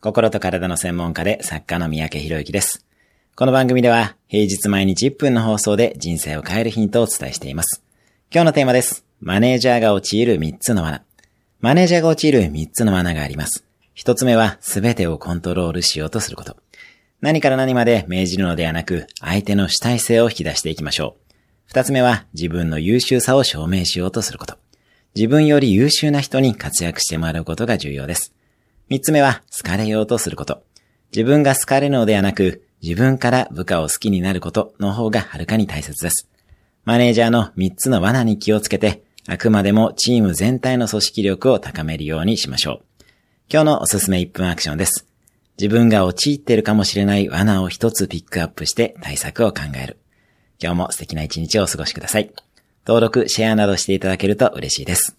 心と体の専門家で作家の三宅博之です。この番組では平日毎日1分の放送で人生を変えるヒントをお伝えしています。今日のテーマです。マネージャーが陥る3つの罠。マネージャーが陥る3つの罠があります。1つ目は全てをコントロールしようとすること。何から何まで命じるのではなく、相手の主体性を引き出していきましょう。2つ目は自分の優秀さを証明しようとすること。自分より優秀な人に活躍してもらうことが重要です。三つ目は、好かれようとすること。自分が好かれるのではなく、自分から部下を好きになることの方がはるかに大切です。マネージャーの三つの罠に気をつけて、あくまでもチーム全体の組織力を高めるようにしましょう。今日のおすすめ1分アクションです。自分が陥っているかもしれない罠を一つピックアップして対策を考える。今日も素敵な一日をお過ごしください。登録、シェアなどしていただけると嬉しいです。